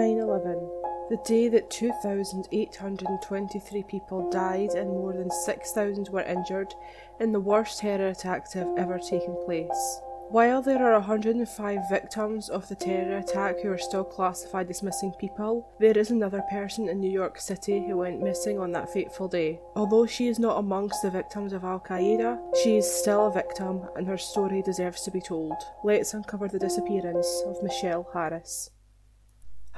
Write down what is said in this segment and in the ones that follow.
9 11, the day that 2,823 people died and more than 6,000 were injured in the worst terror attack to have ever taken place. While there are 105 victims of the terror attack who are still classified as missing people, there is another person in New York City who went missing on that fateful day. Although she is not amongst the victims of Al Qaeda, she is still a victim and her story deserves to be told. Let's uncover the disappearance of Michelle Harris.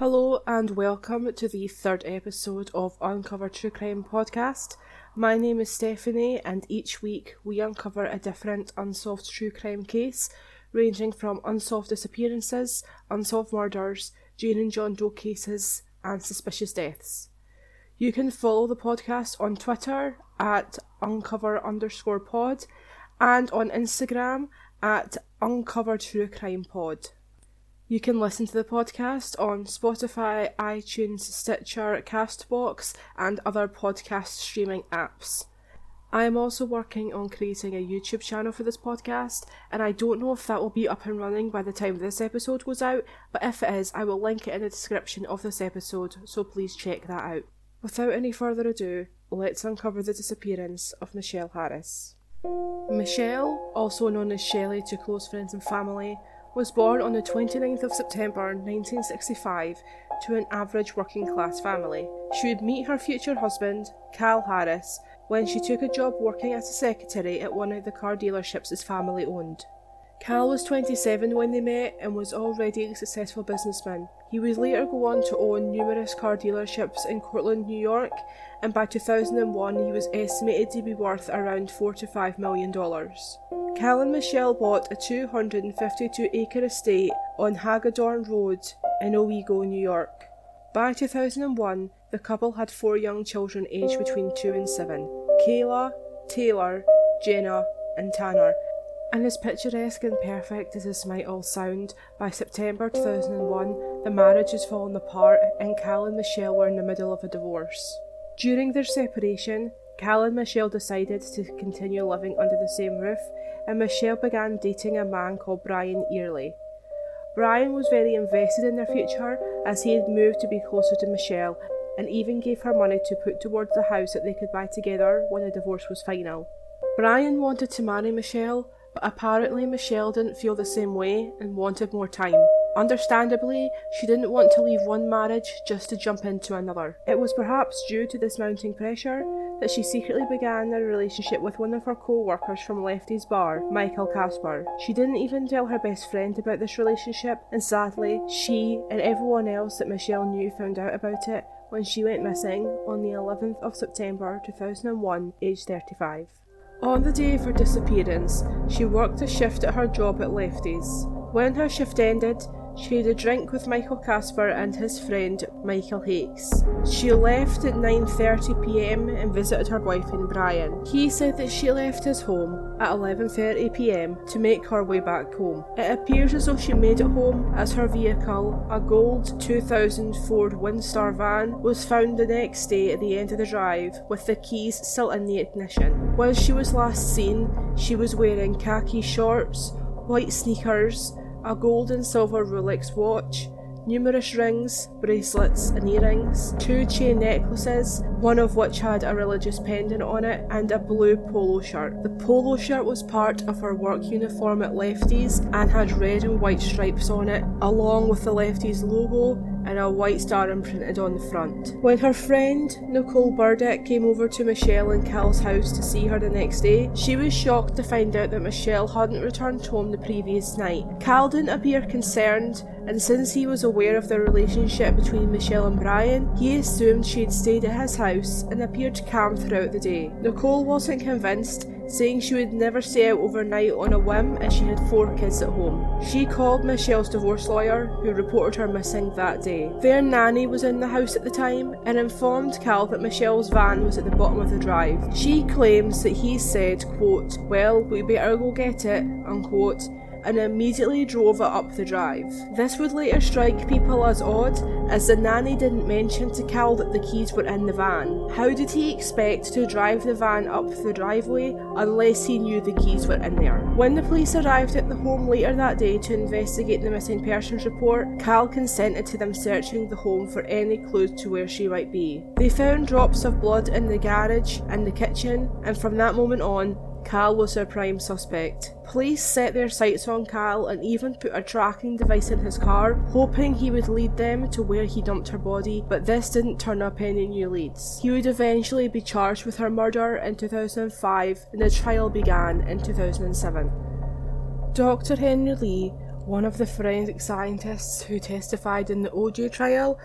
Hello and welcome to the third episode of Uncover True Crime Podcast. My name is Stephanie, and each week we uncover a different unsolved true crime case, ranging from unsolved disappearances, unsolved murders, Jane and John Doe cases, and suspicious deaths. You can follow the podcast on Twitter at uncover underscore pod and on Instagram at uncover true crime pod. You can listen to the podcast on Spotify, iTunes, Stitcher, Castbox, and other podcast streaming apps. I am also working on creating a YouTube channel for this podcast, and I don't know if that will be up and running by the time this episode goes out, but if it is, I will link it in the description of this episode, so please check that out. Without any further ado, let's uncover the disappearance of Michelle Harris. Michelle, also known as Shelley to close friends and family, was born on the 29th of September 1965 to an average working class family. She would meet her future husband, Cal Harris, when she took a job working as a secretary at one of the car dealerships his family owned. Cal was 27 when they met and was already a successful businessman. He would later go on to own numerous car dealerships in Cortland, New York, and by 2001 he was estimated to be worth around 4 to 5 million dollars. Cal and Michelle bought a 252 acre estate on Hagadorn Road in Owego, New York. By 2001, the couple had four young children aged between 2 and 7 Kayla, Taylor, Jenna, and Tanner and as picturesque and perfect as this might all sound, by September 2001, the marriage has fallen apart and Cal and Michelle were in the middle of a divorce. During their separation, Cal and Michelle decided to continue living under the same roof, and Michelle began dating a man called Brian Early. Brian was very invested in their future as he had moved to be closer to Michelle and even gave her money to put towards the house that they could buy together when the divorce was final. Brian wanted to marry Michelle, but apparently Michelle didn't feel the same way and wanted more time. Understandably, she didn't want to leave one marriage just to jump into another. It was perhaps due to this mounting pressure that she secretly began a relationship with one of her co workers from Lefty's bar, Michael Casper. She didn't even tell her best friend about this relationship, and sadly, she and everyone else that Michelle knew found out about it when she went missing on the 11th of September 2001, aged 35. On the day of her disappearance, she worked a shift at her job at Lefty's. When her shift ended, she had a drink with Michael Casper and his friend Michael Hakes. She left at 9.30pm and visited her boyfriend Brian. He said that she left his home at 11.30pm to make her way back home. It appears as though she made it home as her vehicle, a gold 2000 Ford Windstar van, was found the next day at the end of the drive with the keys still in the ignition. When she was last seen, she was wearing khaki shorts, white sneakers, a gold and silver Rolex watch, numerous rings, bracelets, and earrings, two chain necklaces, one of which had a religious pendant on it, and a blue polo shirt. The polo shirt was part of her work uniform at Lefty's and had red and white stripes on it, along with the Lefty's logo and a white star imprinted on the front. When her friend Nicole Burdick came over to Michelle and Cal's house to see her the next day, she was shocked to find out that Michelle hadn't returned home the previous night. Cal didn't appear concerned, and since he was aware of the relationship between Michelle and Brian, he assumed she had stayed at his house and appeared calm throughout the day. Nicole wasn't convinced saying she would never stay out overnight on a whim as she had four kids at home. She called Michelle's divorce lawyer, who reported her missing that day. Their nanny was in the house at the time and informed Cal that Michelle's van was at the bottom of the drive. She claims that he said, quote, Well, we better go get it, unquote, and immediately drove it up the drive. This would later strike people as odd, as the nanny didn't mention to Cal that the keys were in the van. How did he expect to drive the van up the driveway unless he knew the keys were in there? When the police arrived at the home later that day to investigate the missing persons report, Cal consented to them searching the home for any clues to where she might be. They found drops of blood in the garage and the kitchen, and from that moment on, Cal was their prime suspect. Police set their sights on Cal and even put a tracking device in his car, hoping he would lead them to where he dumped her body, but this didn't turn up any new leads. He would eventually be charged with her murder in 2005 and the trial began in 2007. Dr. Henry Lee, one of the forensic scientists who testified in the OJ trial,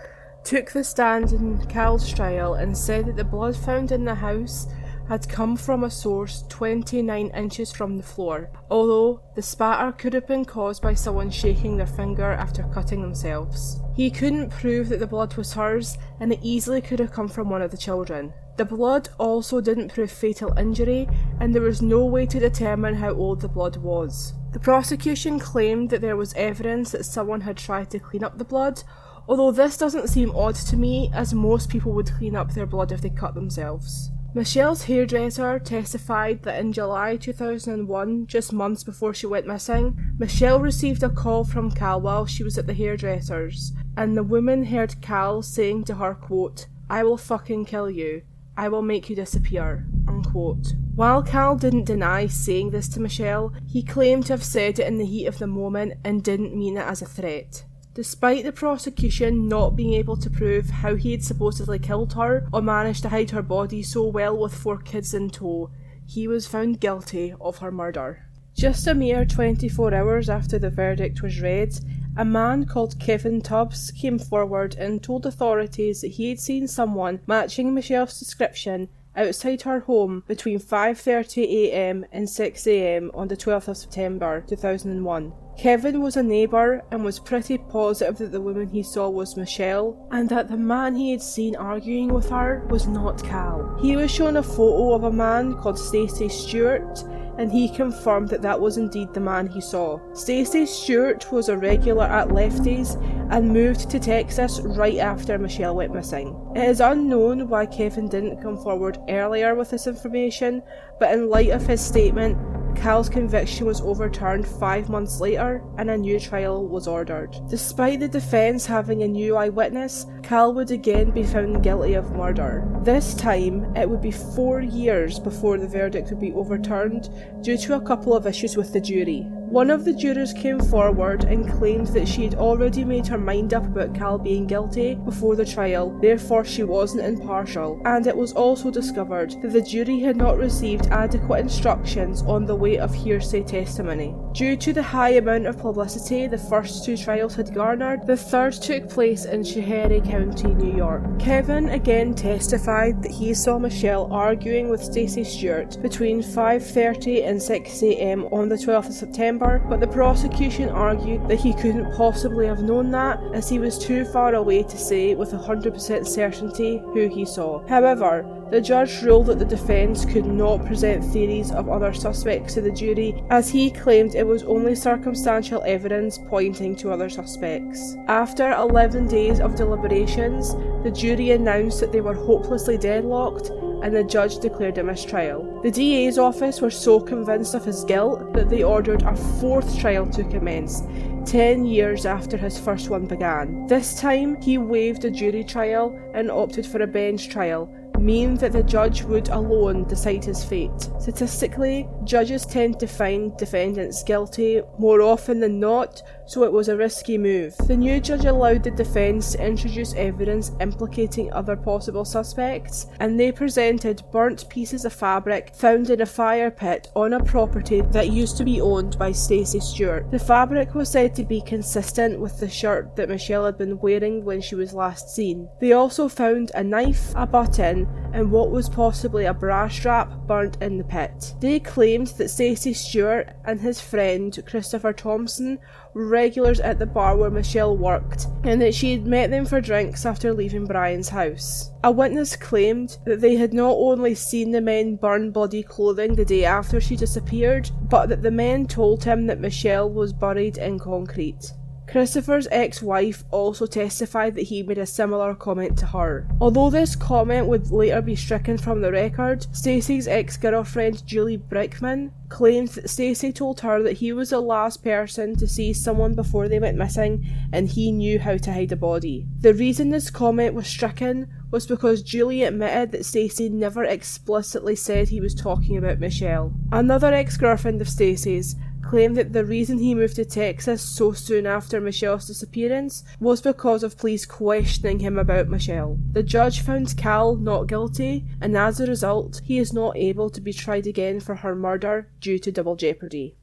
took the stand in Cal's trial and said that the blood found in the house had come from a source 29 inches from the floor, although the spatter could have been caused by someone shaking their finger after cutting themselves. He couldn't prove that the blood was hers, and it easily could have come from one of the children. The blood also didn't prove fatal injury, and there was no way to determine how old the blood was. The prosecution claimed that there was evidence that someone had tried to clean up the blood, although this doesn't seem odd to me, as most people would clean up their blood if they cut themselves. Michelle's hairdresser testified that in July 2001, just months before she went missing, Michelle received a call from Cal while she was at the hairdresser's, and the woman heard Cal saying to her, quote, I will fucking kill you. I will make you disappear. Unquote. While Cal didn't deny saying this to Michelle, he claimed to have said it in the heat of the moment and didn't mean it as a threat. Despite the prosecution not being able to prove how he had supposedly killed her or managed to hide her body so well with four kids in tow, he was found guilty of her murder. Just a mere 24 hours after the verdict was read, a man called Kevin Tubbs came forward and told authorities that he had seen someone matching Michelle's description outside her home between 5.30am and 6am on the 12th of September 2001. Kevin was a neighbour and was pretty positive that the woman he saw was Michelle and that the man he had seen arguing with her was not Cal. He was shown a photo of a man called Stacey Stewart and he confirmed that that was indeed the man he saw. Stacey Stewart was a regular at Lefty's and moved to Texas right after Michelle went missing. It is unknown why Kevin didn't come forward earlier with this information, but in light of his statement, Cal's conviction was overturned five months later and a new trial was ordered. Despite the defence having a new eyewitness, Cal would again be found guilty of murder. This time, it would be four years before the verdict would be overturned due to a couple of issues with the jury. One of the jurors came forward and claimed that she had already made her mind up about Cal being guilty before the trial, therefore she wasn't impartial, and it was also discovered that the jury had not received adequate instructions on the weight of hearsay testimony. Due to the high amount of publicity the first two trials had garnered, the third took place in Schoharie County, New York. Kevin again testified that he saw Michelle arguing with Stacey Stewart between 5:30 and 6 a.m. on the 12th of September but the prosecution argued that he couldn't possibly have known that as he was too far away to say with 100% certainty who he saw. However, the judge ruled that the defence could not present theories of other suspects to the jury as he claimed it was only circumstantial evidence pointing to other suspects. After 11 days of deliberations, the jury announced that they were hopelessly deadlocked and the judge declared a mistrial. The DA's office were so convinced of his guilt that they ordered a fourth trial to commence, 10 years after his first one began. This time, he waived a jury trial and opted for a bench trial, mean that the judge would alone decide his fate. Statistically, judges tend to find defendants guilty more often than not, so it was a risky move. The new judge allowed the defence to introduce evidence implicating other possible suspects, and they presented burnt pieces of fabric found in a fire pit on a property that used to be owned by Stacey Stewart. The fabric was said to be consistent with the shirt that Michelle had been wearing when she was last seen. They also found a knife, a button, and what was possibly a bra strap burnt in the pit. They claimed that Stacey Stewart and his friend Christopher Thompson regulars at the bar where Michelle worked, and that she had met them for drinks after leaving Brian's house. A witness claimed that they had not only seen the men burn bloody clothing the day after she disappeared, but that the men told him that Michelle was buried in concrete. Christopher's ex wife also testified that he made a similar comment to her. Although this comment would later be stricken from the record, Stacey's ex girlfriend Julie Brickman claimed that Stacey told her that he was the last person to see someone before they went missing and he knew how to hide a body. The reason this comment was stricken was because Julie admitted that Stacey never explicitly said he was talking about Michelle. Another ex girlfriend of Stacey's claimed that the reason he moved to Texas so soon after Michelle's disappearance was because of police questioning him about Michelle. The judge found Cal not guilty, and as a result, he is not able to be tried again for her murder due to double jeopardy.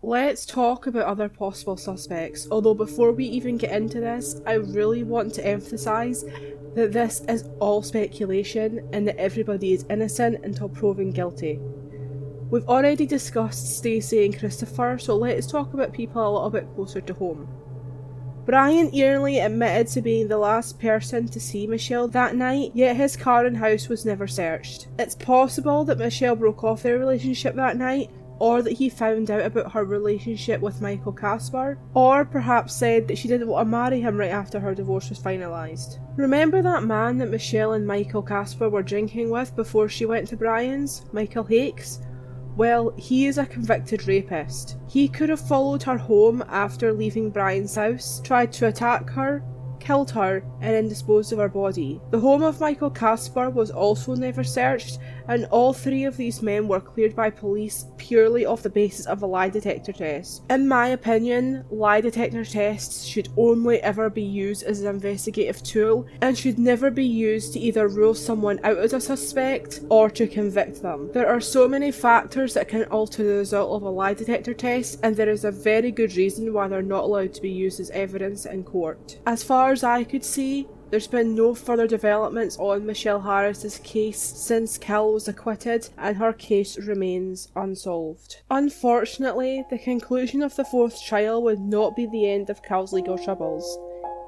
Let's talk about other possible suspects, although before we even get into this, I really want to emphasise that this is all speculation and that everybody is innocent until proven guilty. We've already discussed Stacey and Christopher, so let's talk about people a little bit closer to home. Brian Early admitted to being the last person to see Michelle that night, yet his car and house was never searched. It's possible that Michelle broke off their relationship that night, or that he found out about her relationship with Michael Casper, or perhaps said that she didn't want to marry him right after her divorce was finalised. Remember that man that Michelle and Michael Casper were drinking with before she went to Brian's, Michael Hakes? Well, he is a convicted rapist. He could have followed her home after leaving Brian's house, tried to attack her, killed her, and then disposed of her body. The home of Michael Casper was also never searched, and all three of these men were cleared by police purely off the basis of a lie detector test. In my opinion, lie detector tests should only ever be used as an investigative tool and should never be used to either rule someone out as a suspect or to convict them. There are so many factors that can alter the result of a lie detector test, and there is a very good reason why they're not allowed to be used as evidence in court. As far as I could see, there's been no further developments on Michelle Harris's case since Cal was acquitted and her case remains unsolved. Unfortunately, the conclusion of the fourth trial would not be the end of Cal's legal troubles.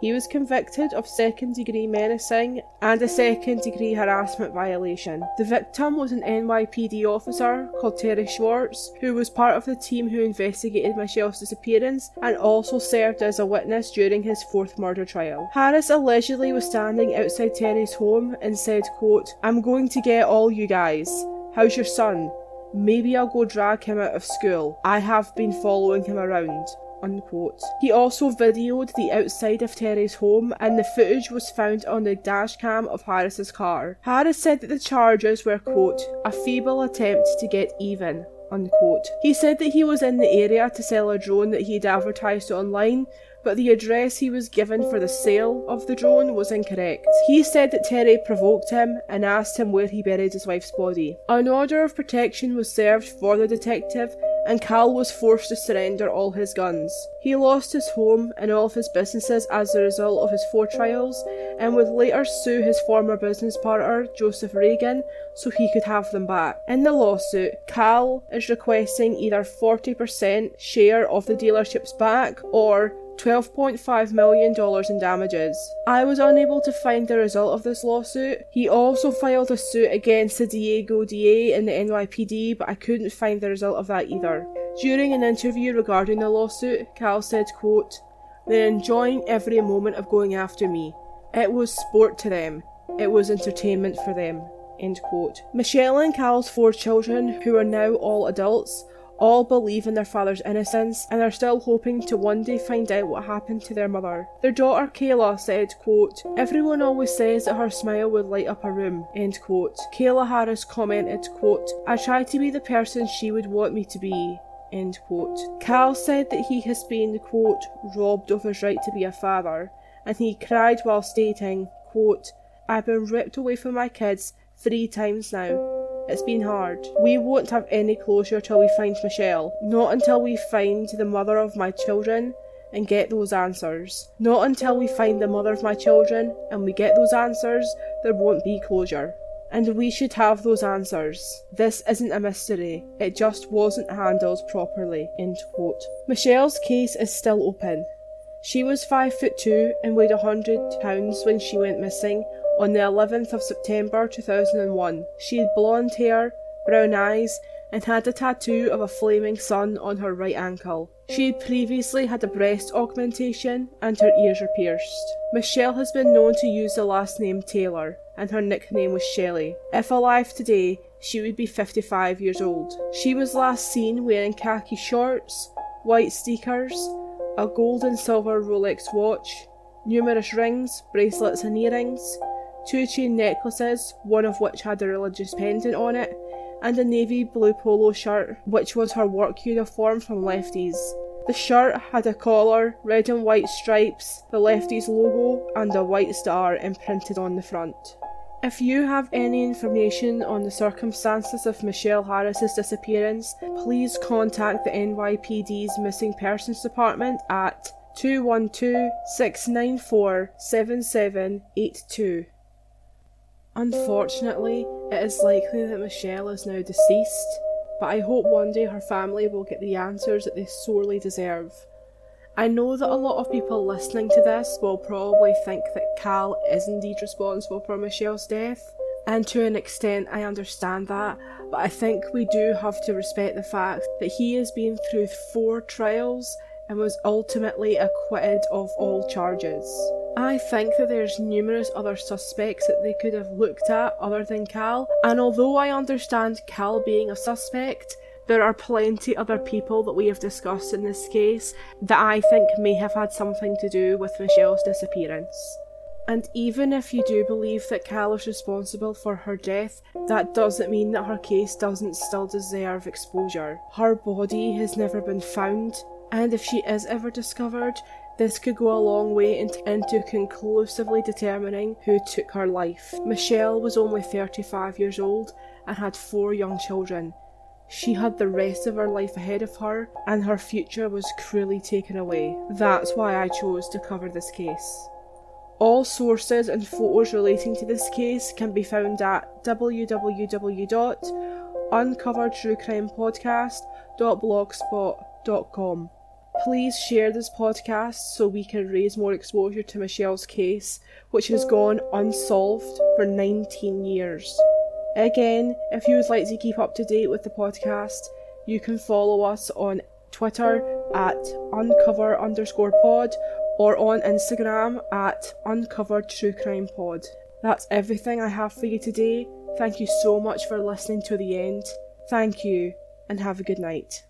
He was convicted of second degree menacing and a second degree harassment violation. The victim was an NYPD officer called Terry Schwartz, who was part of the team who investigated Michelle's disappearance and also served as a witness during his fourth murder trial. Harris allegedly was standing outside Terry's home and said, quote, I'm going to get all you guys. How's your son? Maybe I'll go drag him out of school. I have been following him around. Unquote. He also videoed the outside of Terry's home, and the footage was found on the dashcam of Harris's car. Harris said that the charges were, quote, a feeble attempt to get even, unquote. He said that he was in the area to sell a drone that he'd advertised online, but the address he was given for the sale of the drone was incorrect. He said that Terry provoked him and asked him where he buried his wife's body. An order of protection was served for the detective, and Cal was forced to surrender all his guns. He lost his home and all of his businesses as a result of his four trials, and would later sue his former business partner, Joseph Reagan, so he could have them back. In the lawsuit, Cal is requesting either 40% share of the dealerships back or $12.5 million in damages. I was unable to find the result of this lawsuit. He also filed a suit against the Tioga DA in the NYPD, but I couldn't find the result of that either. During an interview regarding the lawsuit, Cal said, quote, They're enjoying every moment of going after me. It was sport to them. It was entertainment for them. End quote. Michelle and Cal's four children, who are now all adults, all believe in their father's innocence and are still hoping to one day find out what happened to their mother. Their daughter Kayla said, quote, Everyone always says that her smile would light up a room, end quote. Kayla Harris commented, quote, I try to be the person she would want me to be. End quote. Cal said that he has been, quote, robbed of his right to be a father, and he cried while stating, quote, I've been ripped away from my kids three times now. It's been hard. We won't have any closure till we find Michelle. Not until we find the mother of my children and get those answers. Not until we find the mother of my children and we get those answers, there won't be closure. And we should have those answers. This isn't a mystery, it just wasn't handled properly. End quote. Michelle's case is still open. She was 5 foot 2 and weighed a 100 pounds when she went missing on the 11th of September 2001. She had blonde hair, brown eyes, and had a tattoo of a flaming sun on her right ankle. She had previously had a breast augmentation and her ears were pierced. Michelle has been known to use the last name Taylor, and her nickname was Shelley. If alive today, she would be 55 years old. She was last seen wearing khaki shorts, white sneakers, a gold and silver Rolex watch, numerous rings, bracelets, and earrings, two chain necklaces, one of which had a religious pendant on it, and a navy blue polo shirt, which was her work uniform from Lefties. The shirt had a collar, red and white stripes, the Lefties logo, and a white star imprinted on the front. If you have any information on the circumstances of Michelle Harris's disappearance, please contact the NYPD's Missing Persons Department at 212 694 7782. Unfortunately, it is likely that Michelle is now deceased, but I hope one day her family will get the answers that they sorely deserve. I know that a lot of people listening to this will probably think that Cal is indeed responsible for Michelle's death, and to an extent I understand that, but I think we do have to respect the fact that he has been through four trials and was ultimately acquitted of all charges. I think that there's numerous other suspects that they could have looked at other than Cal, and although I understand Cal being a suspect, there are plenty other people that we have discussed in this case that I think may have had something to do with Michelle's disappearance. And even if you do believe that Cal is responsible for her death, that doesn't mean that her case doesn't still deserve exposure. Her body has never been found, and if she is ever discovered, this could go a long way into, conclusively determining who took her life. Michelle was only 35 years old and had four young children. She had the rest of her life ahead of her, and her future was cruelly taken away. That's why I chose to cover this case. All sources and photos relating to this case can be found at www.uncoveredtruecrimepodcast.blogspot.com. Please share this podcast so we can raise more exposure to Michelle's case, which has gone unsolved for 19 years. Again, if you would like to keep up to date with the podcast, you can follow us on Twitter at uncover underscore pod or on Instagram at uncovered true crime pod. That's everything I have for you today. Thank you so much for listening to the end. Thank you and have a good night.